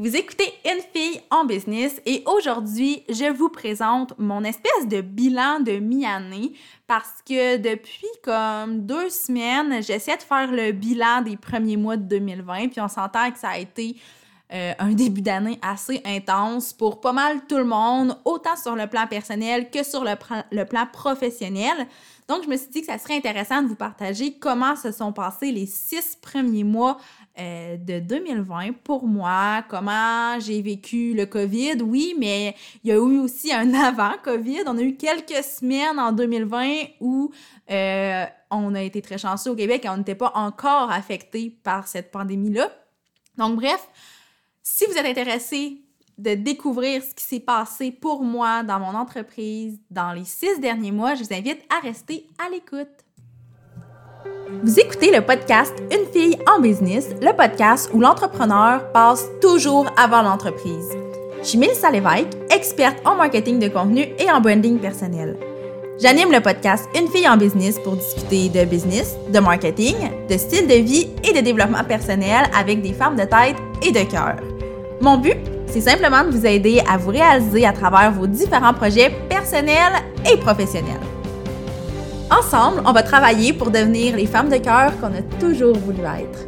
Vous écoutez Une fille en business et aujourd'hui, je vous présente mon espèce de bilan de mi-année parce que depuis comme deux semaines, j'essaie de faire le bilan des premiers mois de 2020 puis on s'entend que ça a été euh, un début d'année assez intense pour pas mal tout le monde, autant sur le plan personnel que sur le, le plan professionnel. Donc, je me suis dit que ça serait intéressant de vous partager comment se sont passés les six premiers mois euh, de 2020 pour moi, comment j'ai vécu le COVID, oui, mais il y a eu aussi un avant-COVID. On a eu quelques semaines en 2020 où euh, on a été très chanceux au Québec et on n'était pas encore affecté par cette pandémie-là. Donc, bref, si vous êtes intéressé de découvrir ce qui s'est passé pour moi dans mon entreprise dans les six derniers mois, je vous invite à rester à l'écoute. Vous écoutez le podcast Une fille en business, le podcast où l'entrepreneur passe toujours avant l'entreprise. Je suis Mélissa Lévesque, experte en marketing de contenu et en branding personnel. J'anime le podcast Une fille en business pour discuter de business, de marketing, de style de vie et de développement personnel avec des femmes de tête et de cœur. Mon but, c'est simplement de vous aider à vous réaliser à travers vos différents projets personnels et professionnels. Ensemble, on va travailler pour devenir les femmes de cœur qu'on a toujours voulu être.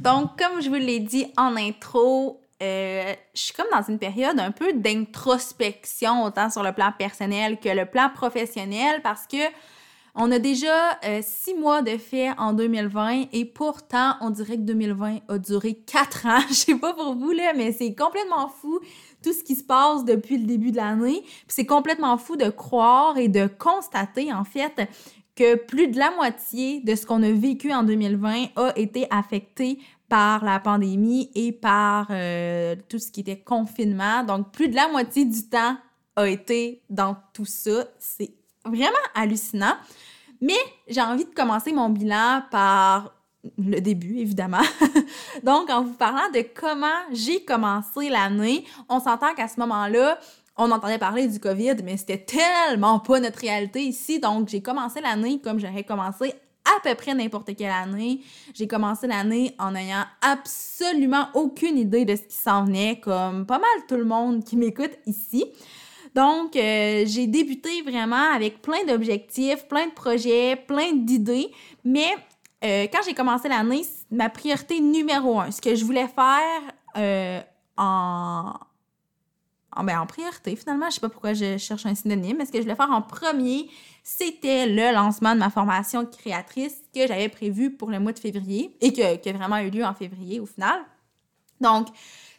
Donc, comme je vous l'ai dit en intro, euh, je suis comme dans une période un peu d'introspection, autant sur le plan personnel que le plan professionnel, parce que on a déjà euh, six mois de fait en 2020 et pourtant, on dirait que 2020 a duré quatre ans. Je sais pas pour vous, là, mais c'est complètement fou tout ce qui se passe depuis le début de l'année. c'est complètement fou de croire et de constater, en fait, que plus de la moitié de ce qu'on a vécu en 2020 a été affecté par la pandémie et par euh, tout ce qui était confinement. Donc, plus de la moitié du temps a été dans tout ça. C'est vraiment hallucinant. Mais j'ai envie de commencer mon bilan par le début, évidemment. Donc, en vous parlant de comment j'ai commencé l'année, on s'entend qu'à ce moment-là, on entendait parler du COVID, mais c'était tellement pas notre réalité ici. Donc, j'ai commencé l'année comme j'aurais commencé à peu près n'importe quelle année. J'ai commencé l'année en n'ayant absolument aucune idée de ce qui s'en venait, comme pas mal tout le monde qui m'écoute ici. Donc, euh, j'ai débuté vraiment avec plein d'objectifs, plein de projets, plein d'idées, mais euh, quand j'ai commencé l'année, ma priorité numéro un, ce que je voulais faire euh, en, en, ben, en priorité, finalement, je sais pas pourquoi je cherche un synonyme, mais ce que je voulais faire en premier, c'était le lancement de ma formation créatrice que j'avais prévu pour le mois de février et que, qui a vraiment eu lieu en février au final. Donc,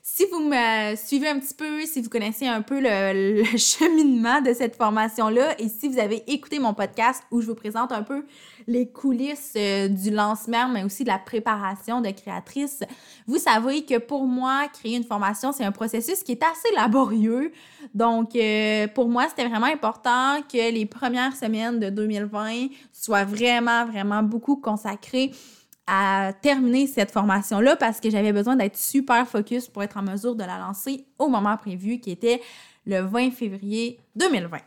si vous me suivez un petit peu, si vous connaissez un peu le, cheminement de cette formation-là et si vous avez écouté mon podcast où je vous présente un peu les coulisses euh, du lancement, mais aussi de la préparation de créatrice, vous savez que pour moi, créer une formation, c'est un processus qui est assez laborieux. Donc, euh, pour moi, c'était vraiment important que les premières semaines de 2020 soient vraiment, vraiment beaucoup consacrées à terminer cette formation-là parce que j'avais besoin d'être super focus pour être en mesure de la lancer au moment prévu qui était le 20 février 2020.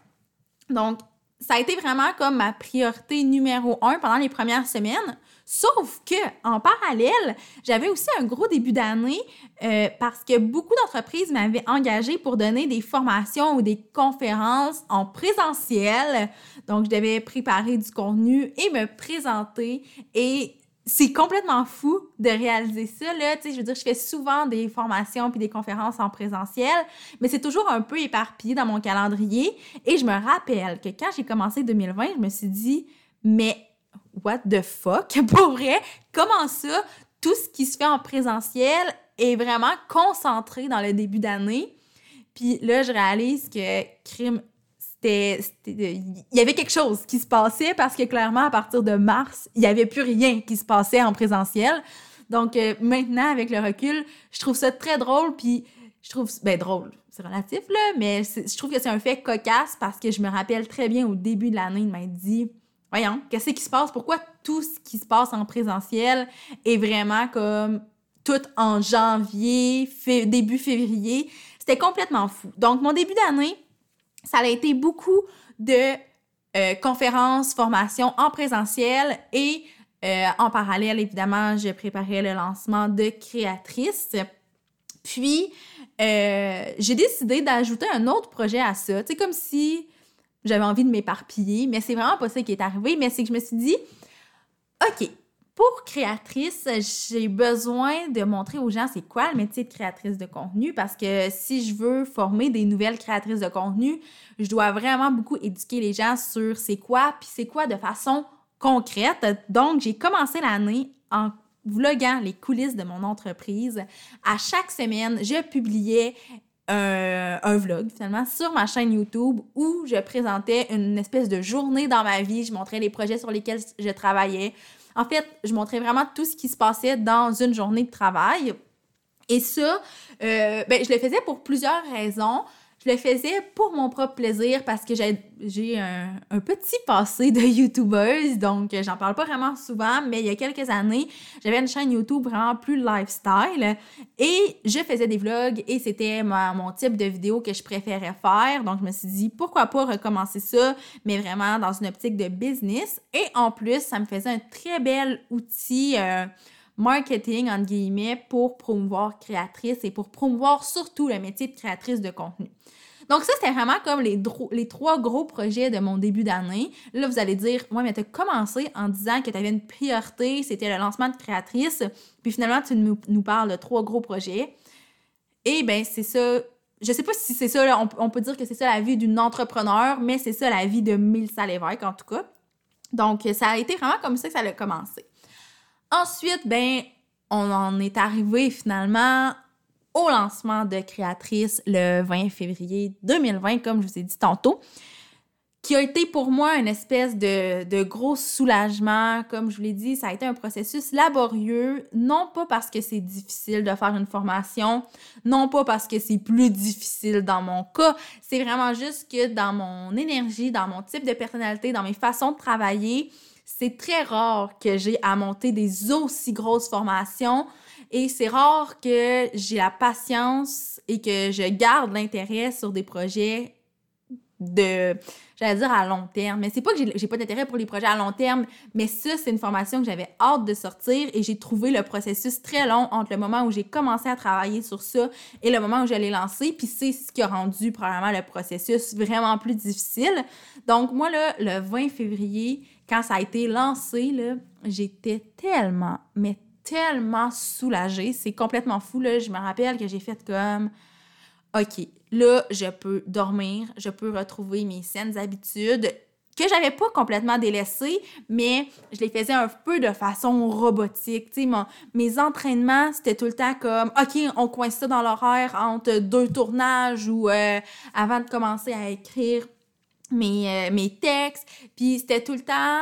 Donc, ça a été vraiment comme ma priorité numéro un pendant les premières semaines. Sauf que, en parallèle, j'avais aussi un gros début d'année euh, parce que beaucoup d'entreprises m'avaient engagé pour donner des formations ou des conférences en présentiel. Donc, je devais préparer du contenu et me présenter. Et c'est complètement fou de réaliser ça là, tu sais, je veux dire je fais souvent des formations puis des conférences en présentiel, mais c'est toujours un peu éparpillé dans mon calendrier. Et je me rappelle que quand j'ai commencé 2020, je me suis dit mais what the fuck? Pour vrai, comment ça tout ce qui se fait en présentiel est vraiment concentré dans le début d'année? Puis là, je réalise que crime, il y avait quelque chose qui se passait parce que clairement, à partir de mars, il n'y avait plus rien qui se passait en présentiel. Donc euh, maintenant, avec le recul, je trouve ça très drôle, puis je trouve, ben drôle, c'est relatif là, mais je trouve que c'est un fait cocasse parce que je me rappelle très bien au début de l'année, il m'a dit, voyons, qu'est-ce qui se passe? Pourquoi tout ce qui se passe en présentiel est vraiment comme tout en janvier, début février? C'était complètement fou. Donc mon début d'année, ça a été beaucoup de euh, conférences, formations en présentiel et Euh, en parallèle, évidemment, je préparais le lancement de créatrice. Puis, euh, j'ai décidé d'ajouter un autre projet à ça. C'est comme si j'avais envie de m'éparpiller, mais c'est vraiment pas ça qui est arrivé. Mais c'est que je me suis dit, OK, pour créatrice, j'ai besoin de montrer aux gens c'est quoi le métier de créatrice de contenu parce que si je veux former des nouvelles créatrices de contenu, je dois vraiment beaucoup éduquer les gens sur c'est quoi, puis c'est quoi de façon concrète. Donc, j'ai commencé l'année en vloguant les coulisses de mon entreprise. À chaque semaine, je publiais un, vlog finalement sur ma chaîne YouTube où je présentais une espèce de journée dans ma vie. Je montrais les projets sur lesquels je travaillais. En fait, je montrais vraiment tout ce qui se passait dans une journée de travail. Et ça, euh, ben, je le faisais pour plusieurs raisons. Je le faisais pour mon propre plaisir parce que j'ai un, petit passé de YouTubeuse, donc j'en parle pas vraiment souvent, mais il y a quelques années, j'avais une chaîne YouTube vraiment plus lifestyle et je faisais des vlogs et c'était mon type de vidéo que je préférais faire. Donc je me suis dit pourquoi pas recommencer ça, mais vraiment dans une optique de business. Et en plus, ça me faisait un très bel outil. Euh, marketing, entre guillemets, pour promouvoir créatrice et pour promouvoir surtout le métier de créatrice de contenu. Donc ça, c'était vraiment comme les, trois gros projets de mon début d'année. Là, vous allez dire, ouais, mais tu as commencé en disant que tu avais une priorité, c'était le lancement de créatrice, puis finalement, tu nous, parles de trois gros projets. Et bien, c'est ça, je sais pas si c'est ça, on, peut dire que c'est ça la vie d'une entrepreneur, mais c'est ça la vie de Mélissa Lévesque, en tout cas. Donc, ça a été vraiment comme ça que ça a commencé. Ensuite, ben, on en est arrivé finalement au lancement de Créatrice le 20 février 2020, comme je vous ai dit tantôt, qui a été pour moi une espèce de, de gros soulagement. Comme je vous l'ai dit, ça a été un processus laborieux, non pas parce que c'est difficile de faire une formation, non pas parce que c'est plus difficile dans mon cas, c'est vraiment juste que dans mon énergie, dans mon type de personnalité, dans mes façons de travailler, c'est très rare que j'ai à monter des aussi grosses formations et c'est rare que j'ai la patience et que je garde l'intérêt sur des projets de, j'allais dire à long terme. Mais c'est pas que j'ai pas d'intérêt pour les projets à long terme, mais ça, c'est une formation que j'avais hâte de sortir et j'ai trouvé le processus très long entre le moment où j'ai commencé à travailler sur ça et le moment où je l'ai lancé. Puis c'est ce qui a rendu probablement le processus vraiment plus difficile. Donc, moi, là, le 20 février, quand ça a été lancé, j'étais tellement, mais tellement soulagée. C'est complètement fou, là. Je me rappelle que j'ai fait comme OK, là, je peux dormir, je peux retrouver mes saines habitudes que j'avais pas complètement délaissées, mais je les faisais un peu de façon robotique. Tu sais, mes entraînements, c'était tout le temps comme, OK, on coince ça dans l'horaire entre deux tournages ou euh, avant de commencer à écrire mes, euh, mes textes. Puis c'était tout le temps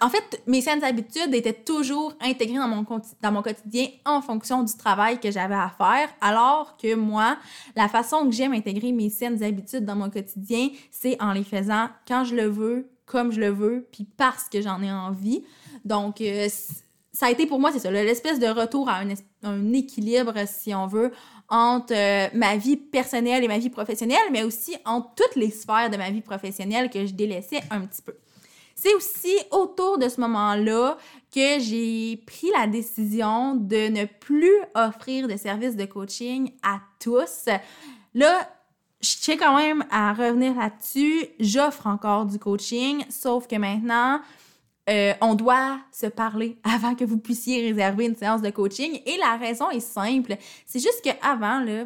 en fait, mes saines habitudes étaient toujours intégrées dans mon, dans mon quotidien en fonction du travail que j'avais à faire, alors que moi, la façon que j'aime intégrer mes saines habitudes dans mon quotidien, c'est en les faisant quand je le veux, comme je le veux, puis parce que j'en ai envie. Donc, euh, ça a été pour moi, c'est ça, l'espèce de retour à un, équilibre, si on veut, entre euh, ma vie personnelle et ma vie professionnelle, mais aussi entre toutes les sphères de ma vie professionnelle que je délaissais un petit peu. C'est aussi autour de ce moment-là que j'ai pris la décision de ne plus offrir de services de coaching à tous. Là, je tiens quand même à revenir là-dessus. J'offre encore du coaching, sauf que maintenant, euh, on doit se parler avant que vous puissiez réserver une séance de coaching. Et la raison est simple. C'est juste qu'avant, là,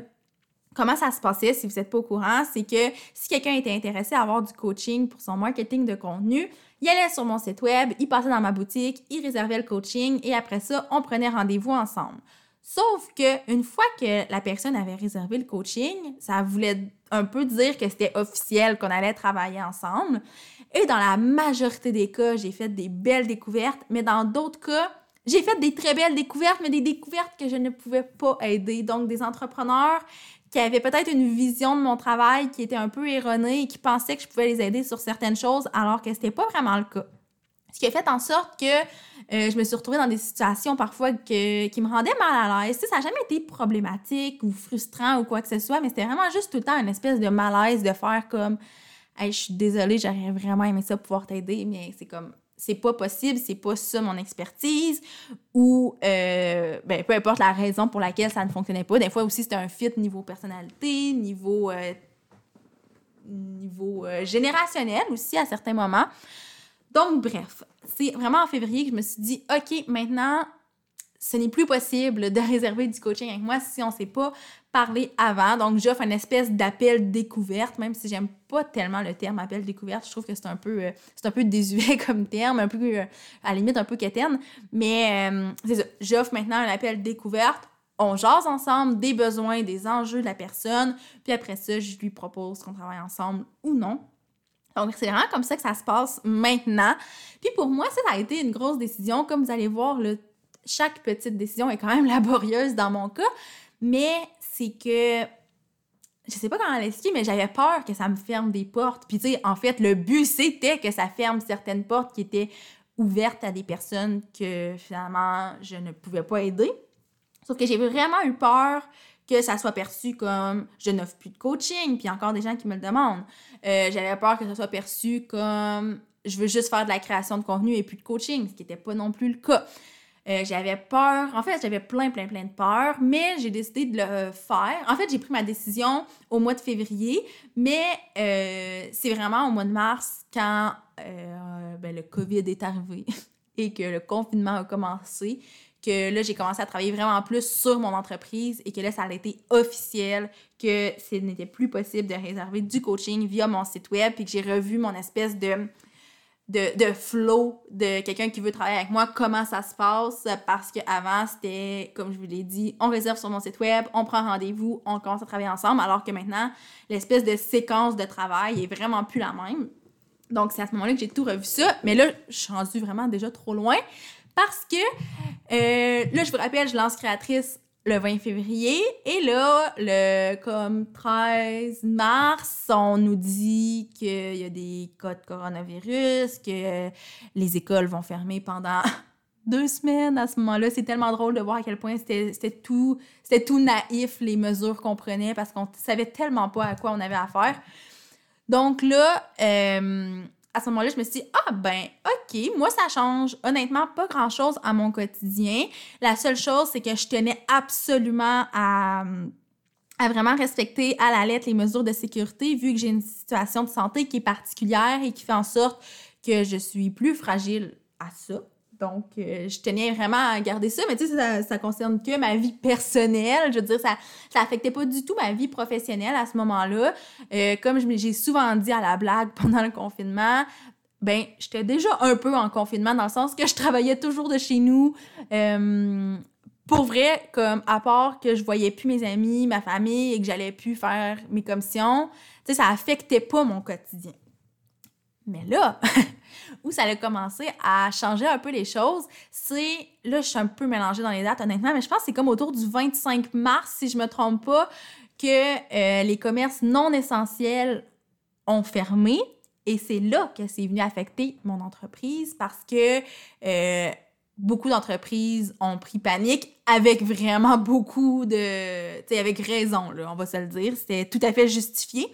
comment ça se passait, si vous n'êtes pas au courant, c'est que si quelqu'un était intéressé à avoir du coaching pour son marketing de contenu, il allait sur mon site web, il passait dans ma boutique, il réservait le coaching et après ça, on prenait rendez-vous ensemble. Sauf que une fois que la personne avait réservé le coaching, ça voulait un peu dire que c'était officiel qu'on allait travailler ensemble. Et dans la majorité des cas, j'ai fait des belles découvertes, mais dans d'autres cas, j'ai fait des très belles découvertes, mais des découvertes que je ne pouvais pas aider. Donc, des entrepreneurs qui avaient peut-être une vision de mon travail qui était un peu erronée et qui pensaient que je pouvais les aider sur certaines choses alors que c'était pas vraiment le cas. Ce qui a fait en sorte que euh, je me suis retrouvée dans des situations parfois qui me rendaient mal à l'aise. ça n'a jamais été problématique ou frustrant ou quoi que ce soit, mais c'était vraiment juste tout le temps une espèce de malaise de faire comme Je suis désolée, j'aurais vraiment aimé ça pouvoir t'aider, mais c'est comme c'est pas possible, c'est pas ça mon expertise, ou euh, ben, peu importe la raison pour laquelle ça ne fonctionnait pas. Des fois aussi, c'était un fit niveau personnalité, niveau, euh, niveau euh, générationnel aussi à certains moments. Donc, bref, c'est vraiment en février que je me suis dit, OK, maintenant, ce n'est plus possible de réserver du coaching avec moi si on ne s'est pas parlé avant. Donc, j'offre une espèce d'appel découverte, même si j'aime pas tellement le terme appel découverte. Je trouve que c'est un peu, euh, c'est un peu désuet comme terme, un peu, euh, à la limite, un peu quétaine. Mais euh, c'est ça. J'offre maintenant un appel découverte. On jase ensemble des besoins, des enjeux de la personne. Puis après ça, je lui propose qu'on travaille ensemble ou non. Donc, c'est vraiment comme ça que ça se passe maintenant. Puis pour moi, ça, ça a été une grosse décision. Comme vous allez voir, le chaque petite décision est quand même laborieuse dans mon cas, mais c'est que je sais pas comment l'expliquer, mais j'avais peur que ça me ferme des portes. Puis, tu sais, en fait, le but, c'était que ça ferme certaines portes qui étaient ouvertes à des personnes que finalement je ne pouvais pas aider. Sauf que j'ai vraiment eu peur que ça soit perçu comme je n'offre plus de coaching, puis encore des gens qui me le demandent. Euh, j'avais peur que ça soit perçu comme je veux juste faire de la création de contenu et plus de coaching, ce qui n'était pas non plus le cas. Euh, j'avais peur. En fait, j'avais plein, plein, plein de peurs, mais j'ai décidé de le faire. En fait, j'ai pris ma décision au mois de février, mais euh, c'est vraiment au mois de mars quand euh, ben, le COVID est arrivé et que le confinement a commencé que là, j'ai commencé à travailler vraiment plus sur mon entreprise et que là, ça a été officiel que ce n'était plus possible de réserver du coaching via mon site web puis que j'ai revu mon espèce de de, de flow de quelqu'un qui veut travailler avec moi, comment ça se passe, parce qu'avant, c'était, comme je vous l'ai dit, on réserve sur mon site web, on prend rendez-vous, on commence à travailler ensemble, alors que maintenant, l'espèce de séquence de travail est vraiment plus la même. Donc, c'est à ce moment-là que j'ai tout revu ça, mais là, je suis rendue vraiment déjà trop loin, parce que, euh, là, je vous rappelle, je lance créatrice le 20 février. Et là, le comme 13 mars, on nous dit qu'il y a des cas de coronavirus, que les écoles vont fermer pendant deux semaines à ce moment-là. C'est tellement drôle de voir à quel point c'était tout, tout naïf, les mesures qu'on prenait, parce qu'on savait tellement pas à quoi on avait affaire. Donc là, euh, à ce moment-là, je me suis dit, ah ben, OK, moi, ça change honnêtement pas grand-chose à mon quotidien. La seule chose, c'est que je tenais absolument à, à vraiment respecter à la lettre les mesures de sécurité, vu que j'ai une situation de santé qui est particulière et qui fait en sorte que je suis plus fragile à ça. Donc, euh, je tenais vraiment à garder ça, mais tu sais, ça, ça concerne que ma vie personnelle. Je veux dire, ça ça affectait pas du tout ma vie professionnelle à ce moment-là. Euh, comme j'ai souvent dit à la blague pendant le confinement, ben, j'étais déjà un peu en confinement dans le sens que je travaillais toujours de chez nous. Euh, pour vrai, comme à part que je voyais plus mes amis, ma famille et que j'allais plus faire mes commissions, tu sais, ça affectait pas mon quotidien. Mais là, où ça a commencé à changer un peu les choses, c'est, là, je suis un peu mélangée dans les dates, honnêtement, mais je pense que c'est comme autour du 25 mars, si je me trompe pas, que euh, les commerces non essentiels ont fermé. Et c'est là que c'est venu affecter mon entreprise parce que euh, beaucoup d'entreprises ont pris panique avec vraiment beaucoup de... Tu sais, avec raison, là, on va se le dire. C'était tout à fait justifié.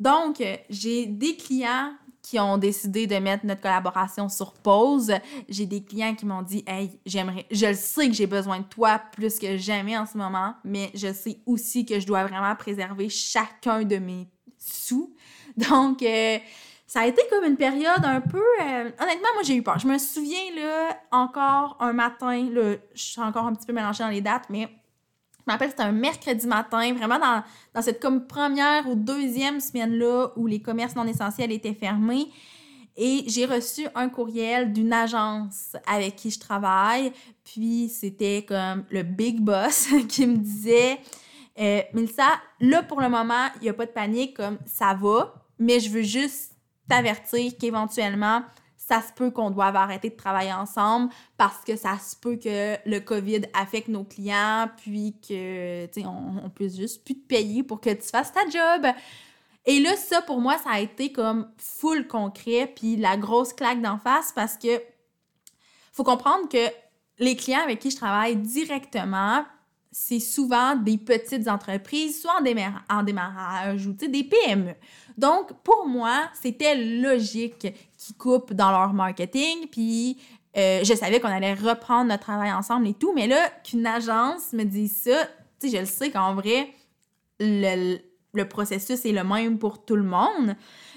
Donc, j'ai des clients qui ont décidé de mettre notre collaboration sur pause. J'ai des clients qui m'ont dit Hey, j'aimerais, je sais que j'ai besoin de toi plus que jamais en ce moment, mais je sais aussi que je dois vraiment préserver chacun de mes sous. Donc, euh, ça a été comme une période un peu. Euh, honnêtement, moi, j'ai eu peur. Je me souviens, là, encore un matin, là, je suis encore un petit peu mélangée dans les dates, mais je me rappelle, c'était un mercredi matin, vraiment dans, dans cette comme première ou deuxième semaine-là où les commerces non essentiels étaient fermés. Et j'ai reçu un courriel d'une agence avec qui je travaille. Puis c'était comme le big boss qui me disait euh, Milsa, là pour le moment, il n'y a pas de panique, comme ça va, mais je veux juste t'avertir qu'éventuellement, ça se peut qu'on doive arrêter de travailler ensemble parce que ça se peut que le COVID affecte nos clients, puis que, tu sais, on, on peut juste plus te payer pour que tu fasses ta job. Et là, ça, pour moi, ça a été comme full concret, puis la grosse claque d'en face parce que faut comprendre que les clients avec qui je travaille directement, c'est souvent des petites entreprises, soit en, démarrage ou des PME. Donc, pour moi, c'était logique qu'ils coupent dans leur marketing, puis euh, je savais qu'on allait reprendre notre travail ensemble et tout, mais là, qu'une agence me dise ça, je le sais qu'en vrai, le, le, processus est le même pour tout le monde,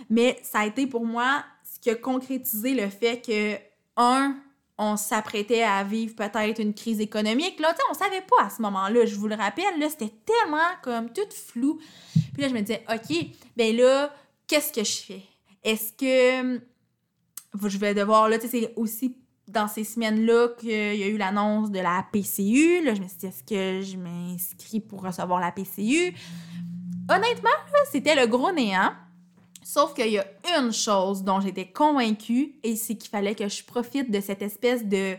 mais ça a été pour moi ce qui a concrétisé le fait que, un, on s'apprêtait à vivre peut-être une crise économique. Là, tu sais, on savait pas à ce moment-là, je vous le rappelle, là, c'était tellement comme tout flou. Puis là, je me disais, OK, ben là, qu'est-ce que je fais? Est-ce que je vais devoir, là, tu sais, c'est aussi dans ces semaines-là qu'il y a eu l'annonce de la PCU. Là, je me suis dit, est-ce que je m'inscris pour recevoir la PCU? Honnêtement, c'était le gros néant. Sauf qu'il y a une chose dont j'étais convaincue, et c'est qu'il fallait que je profite de cette espèce de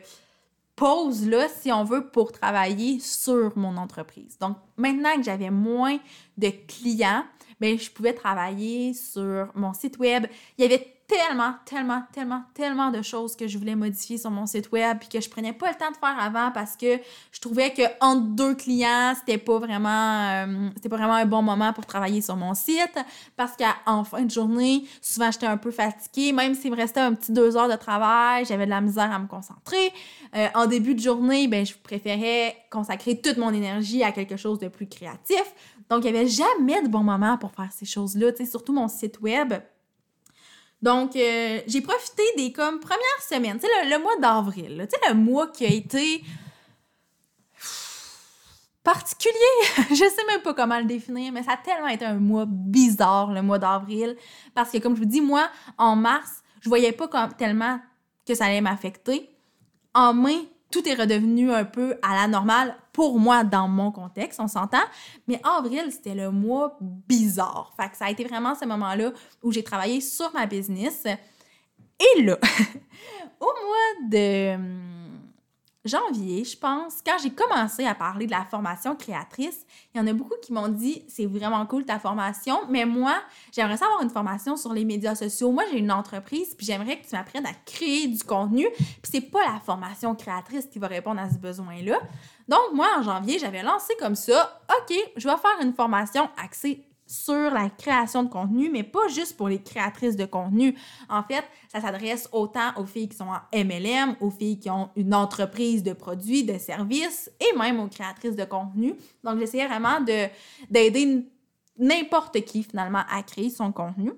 pause-là, si on veut, pour travailler sur mon entreprise. Donc, maintenant que j'avais moins de clients, bien, je pouvais travailler sur mon site web. Il y avait tellement, tellement, tellement, tellement de choses que je voulais modifier sur mon site web puis que je prenais pas le temps de faire avant parce que je trouvais que entre deux clients, c'était pas vraiment euh, c'était pas vraiment un bon moment pour travailler sur mon site parce qu'en fin de journée, souvent j'étais un peu fatiguée, même s'il me restait un petit deux heures de travail, j'avais de la misère à me concentrer. Euh, en début de journée, ben je préférais consacrer toute mon énergie à quelque chose de plus créatif. Donc il y avait jamais de bon moment pour faire ces choses-là, tu surtout mon site web donc, euh, j'ai profité des comme premières semaines, le, mois d'avril, tu sais, le mois qui a été particulier. je sais même pas comment le définir, mais ça a tellement été un mois bizarre, le mois d'avril. Parce que, comme je vous dis, moi, en mars, je voyais pas tellement que ça allait m'affecter. En mai, tout est redevenu un peu à la normale pour moi dans mon contexte, on s'entend. Mais avril, c'était le mois bizarre. Fait que ça a été vraiment ce moment-là où j'ai travaillé sur ma business. Et là, au mois de janvier, je pense, quand j'ai commencé à parler de la formation créatrice, il y en a beaucoup qui m'ont dit c'est vraiment cool ta formation, mais moi, j'aimerais savoir une formation sur les médias sociaux. Moi, j'ai une entreprise, puis j'aimerais que tu m'apprennes à créer du contenu, puis c'est pas la formation créatrice qui va répondre à ce besoin-là. Donc, moi, en janvier, j'avais lancé comme ça, OK, je vais faire une formation axée sur la création de contenu, mais pas juste pour les créatrices de contenu. En fait, ça s'adresse autant aux filles qui sont en MLM, aux filles qui ont une entreprise de produits, de services et même aux créatrices de contenu. Donc, j'essayais vraiment d'aider n'importe qui finalement à créer son contenu.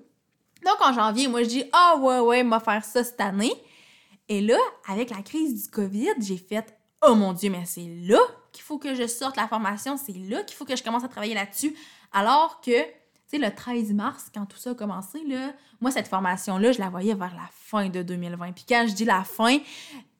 Donc, en janvier, moi, je dis Ah, ouais, ouais, on va faire ça cette année. Et là, avec la crise du COVID, j'ai fait Oh mon Dieu, mais c'est là qu'il faut que je sorte la formation, c'est là qu'il faut que je commence à travailler là-dessus. Alors que, tu sais, le 13 mars, quand tout ça a commencé, là, moi, cette formation-là, je la voyais vers la fin de 2020. Puis quand je dis la fin,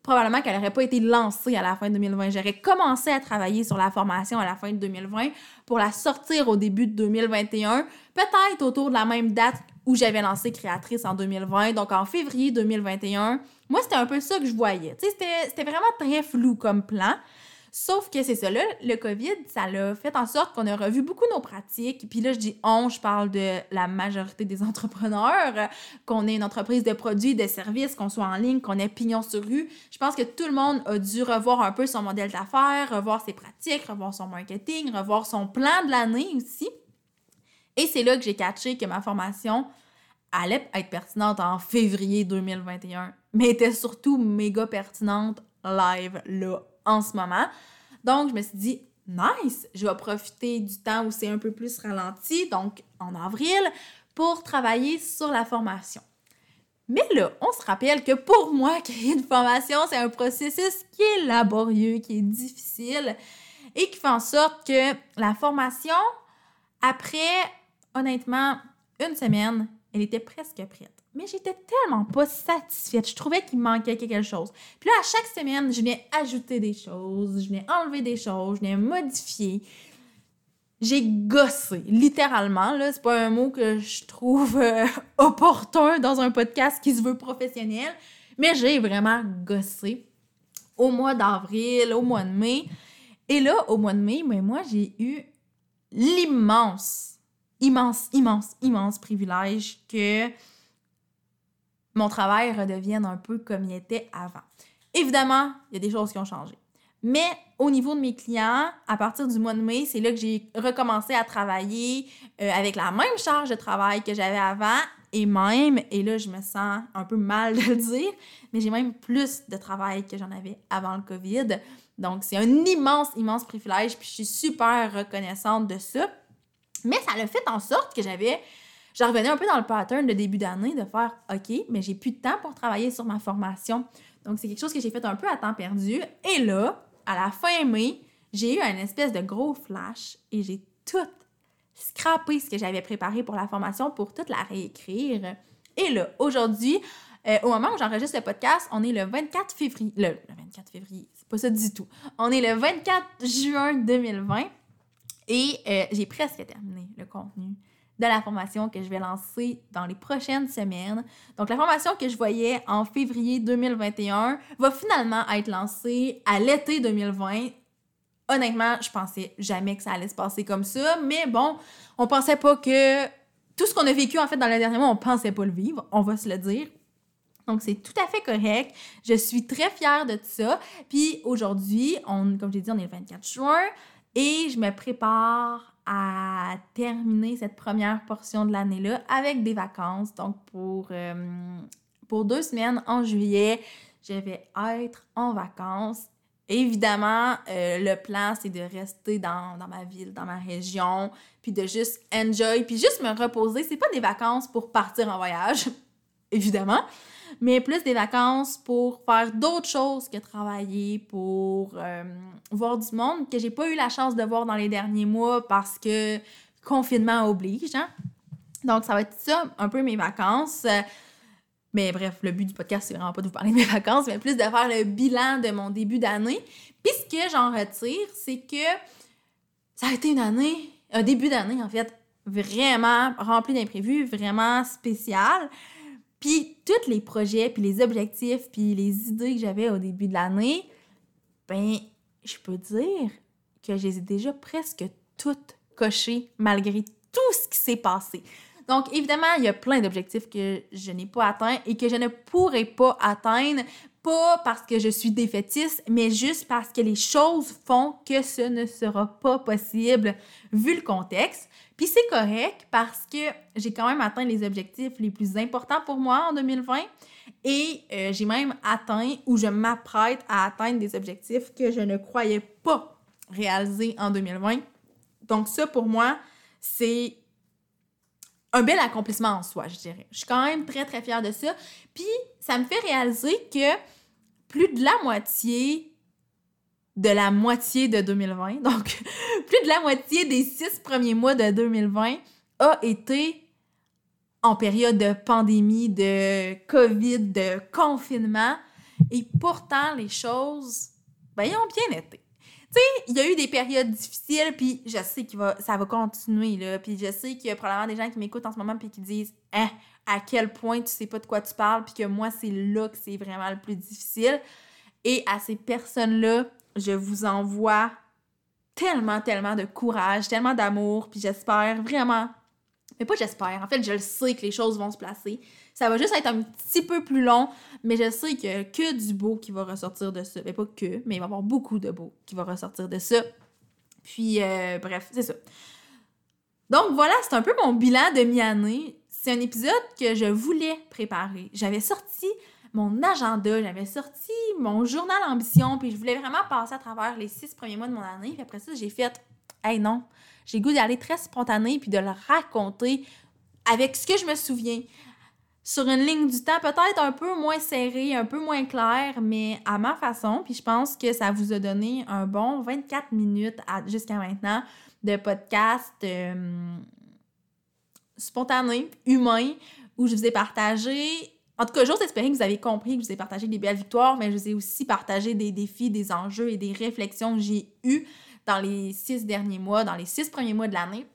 probablement qu'elle n'aurait pas été lancée à la fin de 2020. J'aurais commencé à travailler sur la formation à la fin de 2020 pour la sortir au début de 2021, peut-être autour de la même date où j'avais lancé Créatrice en 2020, donc en février 2021. Moi, c'était un peu ça que je voyais. C'était vraiment très flou comme plan. Sauf que c'est ça, là, le COVID, ça l'a fait en sorte qu'on a revu beaucoup nos pratiques. Puis là, je dis on, je parle de la majorité des entrepreneurs, qu'on ait une entreprise de produits, de services, qu'on soit en ligne, qu'on ait pignon sur rue. Je pense que tout le monde a dû revoir un peu son modèle d'affaires, revoir ses pratiques, revoir son marketing, revoir son plan de l'année aussi. Et c'est là que j'ai catché que ma formation allait être pertinente en février 2021, mais était surtout méga pertinente live là en ce moment. Donc, je me suis dit, nice, je vais profiter du temps où c'est un peu plus ralenti, donc en avril, pour travailler sur la formation. Mais là, on se rappelle que pour moi, créer une formation, c'est un processus qui est laborieux, qui est difficile et qui fait en sorte que la formation, après, honnêtement, une semaine, elle était presque prête mais j'étais tellement pas satisfaite. Je trouvais qu'il manquait quelque chose. Puis là, à chaque semaine, je venais ajouter des choses, je venais enlever des choses, je venais modifier. J'ai gossé, littéralement. Là, c'est pas un mot que je trouve euh, opportun dans un podcast qui se veut professionnel, mais j'ai vraiment gossé au mois d'avril, au mois de mai. Et là, au mois de mai, mais moi, j'ai eu l'immense, immense, immense, immense privilège que mon travail redevienne un peu comme il était avant. Évidemment, il y a des choses qui ont changé. Mais au niveau de mes clients, à partir du mois de mai, c'est là que j'ai recommencé à travailler euh, avec la même charge de travail que j'avais avant et même, et là je me sens un peu mal de le dire, mais j'ai même plus de travail que j'en avais avant le COVID. Donc c'est un immense, immense privilège, puis je suis super reconnaissante de ça. Mais ça l'a fait en sorte que j'avais je revenais un peu dans le pattern de début d'année de faire OK, mais j'ai plus de temps pour travailler sur ma formation. Donc, c'est quelque chose que j'ai fait un peu à temps perdu. Et là, à la fin mai, j'ai eu un espèce de gros flash et j'ai tout scrappé ce que j'avais préparé pour la formation pour toute la réécrire. Et là, aujourd'hui, euh, au moment où j'enregistre le podcast, on est le 24 février. Le, 24 février, c'est pas ça du tout. On est le 24 juin 2020 et euh, j'ai presque terminé le contenu de la formation que je vais lancer dans les prochaines semaines. Donc, la formation que je voyais en février 2021 va finalement être lancée à l'été 2020. Honnêtement, je pensais jamais que ça allait se passer comme ça, mais bon, on pensait pas que tout ce qu'on a vécu en fait dans le dernier mois, on pensait pas le vivre, on va se le dire. Donc, c'est tout à fait correct. Je suis très fière de tout ça. Puis aujourd'hui, on, comme j'ai dit, on est le 24 juin et je me prépare à terminer cette première portion de l'année-là avec des vacances. Donc, pour, euh, pour deux semaines en juillet, je vais être en vacances. Évidemment, euh, le plan, c'est de rester dans, dans, ma ville, dans ma région, puis de juste enjoy, puis juste me reposer. C'est pas des vacances pour partir en voyage, évidemment, mais plus des vacances pour faire d'autres choses que travailler, pour euh, voir du monde que j'ai pas eu la chance de voir dans les derniers mois parce que confinement oblige. Hein? Donc, ça va être ça, un peu mes vacances. Mais bref, le but du podcast, c'est vraiment pas de vous parler de mes vacances, mais plus de faire le bilan de mon début d'année. Puis ce que j'en retire, c'est que ça a été une année, un début d'année en fait, vraiment rempli d'imprévus, vraiment spécial. Puis tous les projets, puis les objectifs, puis les idées que j'avais au début de l'année, ben, je peux dire que je les ai déjà presque toutes cochées malgré tout ce qui s'est passé. Donc, évidemment, il y a plein d'objectifs que je n'ai pas atteints et que je ne pourrai pas atteindre, pas parce que je suis défaitiste, mais juste parce que les choses font que ce ne sera pas possible vu le contexte. Puis c'est correct parce que j'ai quand même atteint les objectifs les plus importants pour moi en 2020 et euh, j'ai même atteint ou je m'apprête à atteindre des objectifs que je ne croyais pas réaliser en 2020. Donc ça pour moi, c'est un bel accomplissement en soi, je dirais. Je suis quand même très très fière de ça. Puis ça me fait réaliser que plus de la moitié de la moitié de 2020, donc plus de la moitié des six premiers mois de 2020 a été en période de pandémie, de COVID, de confinement. Et pourtant, les choses, ben, ont bien été. Tu sais, il y a eu des périodes difficiles, puis je sais que ça va continuer, là. Puis je sais qu'il y a probablement des gens qui m'écoutent en ce moment, puis qui disent Hein, à quel point tu sais pas de quoi tu parles, puis que moi, c'est là que c'est vraiment le plus difficile. Et à ces personnes-là, je vous envoie tellement, tellement de courage, tellement d'amour, puis j'espère vraiment, mais pas j'espère, en fait, je le sais que les choses vont se placer. Ça va juste être un petit peu plus long, mais je sais a que du beau qui va ressortir de ça. Mais pas que, mais il va y avoir beaucoup de beau qui va ressortir de ça. Puis, euh, bref, c'est ça. Donc voilà, c'est un peu mon bilan de mi-année. C'est un épisode que je voulais préparer. J'avais sorti mon agenda, j'avais sorti mon journal ambition, puis je voulais vraiment passer à travers les six premiers mois de mon année. Puis après ça, j'ai fait, hey non, j'ai goût d'aller très spontané, puis de le raconter avec ce que je me souviens. Sur une ligne du temps peut-être un peu moins serrée, un peu moins claire, mais à ma façon. Puis je pense que ça vous a donné un bon 24 minutes jusqu'à maintenant de podcast euh, spontané, humain, où je vous ai partagé en tout cas, j'ose espérer que vous avez compris que je vous ai partagé des belles victoires, mais je vous ai aussi partagé des défis, des enjeux et des réflexions que j'ai eues dans les six derniers mois, dans les six premiers mois de l'année.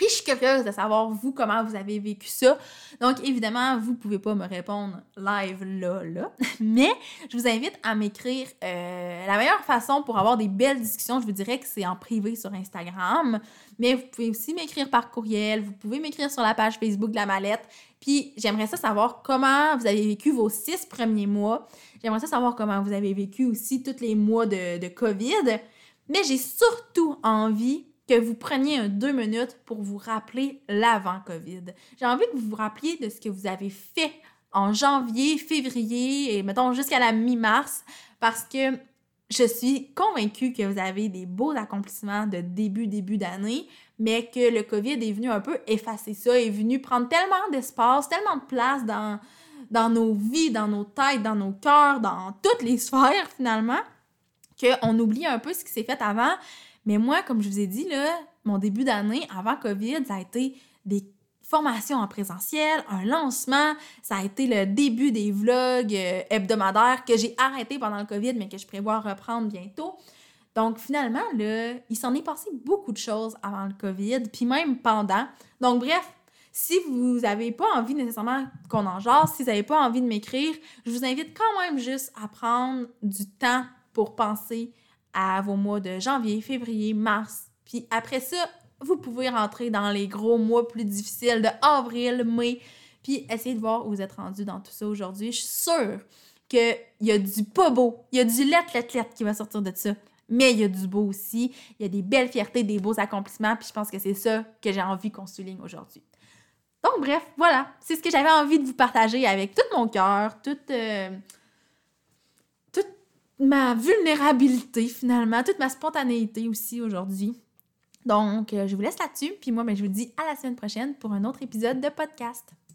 Puis je suis curieuse de savoir, vous, comment vous avez vécu ça. Donc, évidemment, vous pouvez pas me répondre live là, là. Mais je vous invite à m'écrire. Euh, la meilleure façon pour avoir des belles discussions, je vous dirais que c'est en privé sur Instagram. Mais vous pouvez aussi m'écrire par courriel. Vous pouvez m'écrire sur la page Facebook de la mallette. Puis j'aimerais ça savoir comment vous avez vécu vos six premiers mois. J'aimerais ça savoir comment vous avez vécu aussi tous les mois de COVID. Mais j'ai surtout envie que vous preniez un deux minutes pour vous rappeler l'avant-COVID. J'ai envie que vous vous rappeliez de ce que vous avez fait en janvier, février et mettons jusqu'à la mi-mars parce que je suis convaincue que vous avez des beaux accomplissements de début, début d'année, mais que le COVID est venu un peu effacer ça, est venu prendre tellement d'espace, tellement de place dans, dans nos vies, dans nos têtes, dans nos cœurs, dans toutes les sphères finalement, qu'on oublie un peu ce qui s'est fait avant, mais moi, comme je vous ai dit, là, mon début d'année, avant COVID, ça a été des formations en présentiel, un lancement, ça a été le début des vlogs euh, hebdomadaires que j'ai arrêté pendant le COVID, mais que je prévois reprendre bientôt. Donc finalement, là, il s'en est passé beaucoup de choses avant le COVID, puis même pendant. Donc bref, si vous n'avez pas envie nécessairement qu'on en jase, si vous n'avez pas envie de m'écrire, je vous invite quand même juste à prendre du temps pour penser à vos mois de janvier, février, mars. Puis après ça, vous pouvez rentrer dans les gros mois plus difficiles de avril, mai, puis essayer de voir où vous êtes rendu dans tout ça aujourd'hui. Je suis sûre qu'il y a du pas beau, il y a du lettre, lettre qui va sortir de ça. Mais il y a du beau aussi, il y a des belles fiertés, des beaux accomplissements, puis je pense que c'est ça que j'ai envie qu'on souligne aujourd'hui. Donc bref, voilà, c'est ce que j'avais envie de vous partager avec tout mon cœur, toute... Euh, ma vulnérabilité finalement, toute ma spontanéité aussi aujourd'hui. Donc, euh, je vous laisse là-dessus, puis moi, ben, je vous dis à la semaine prochaine pour un autre épisode de podcast.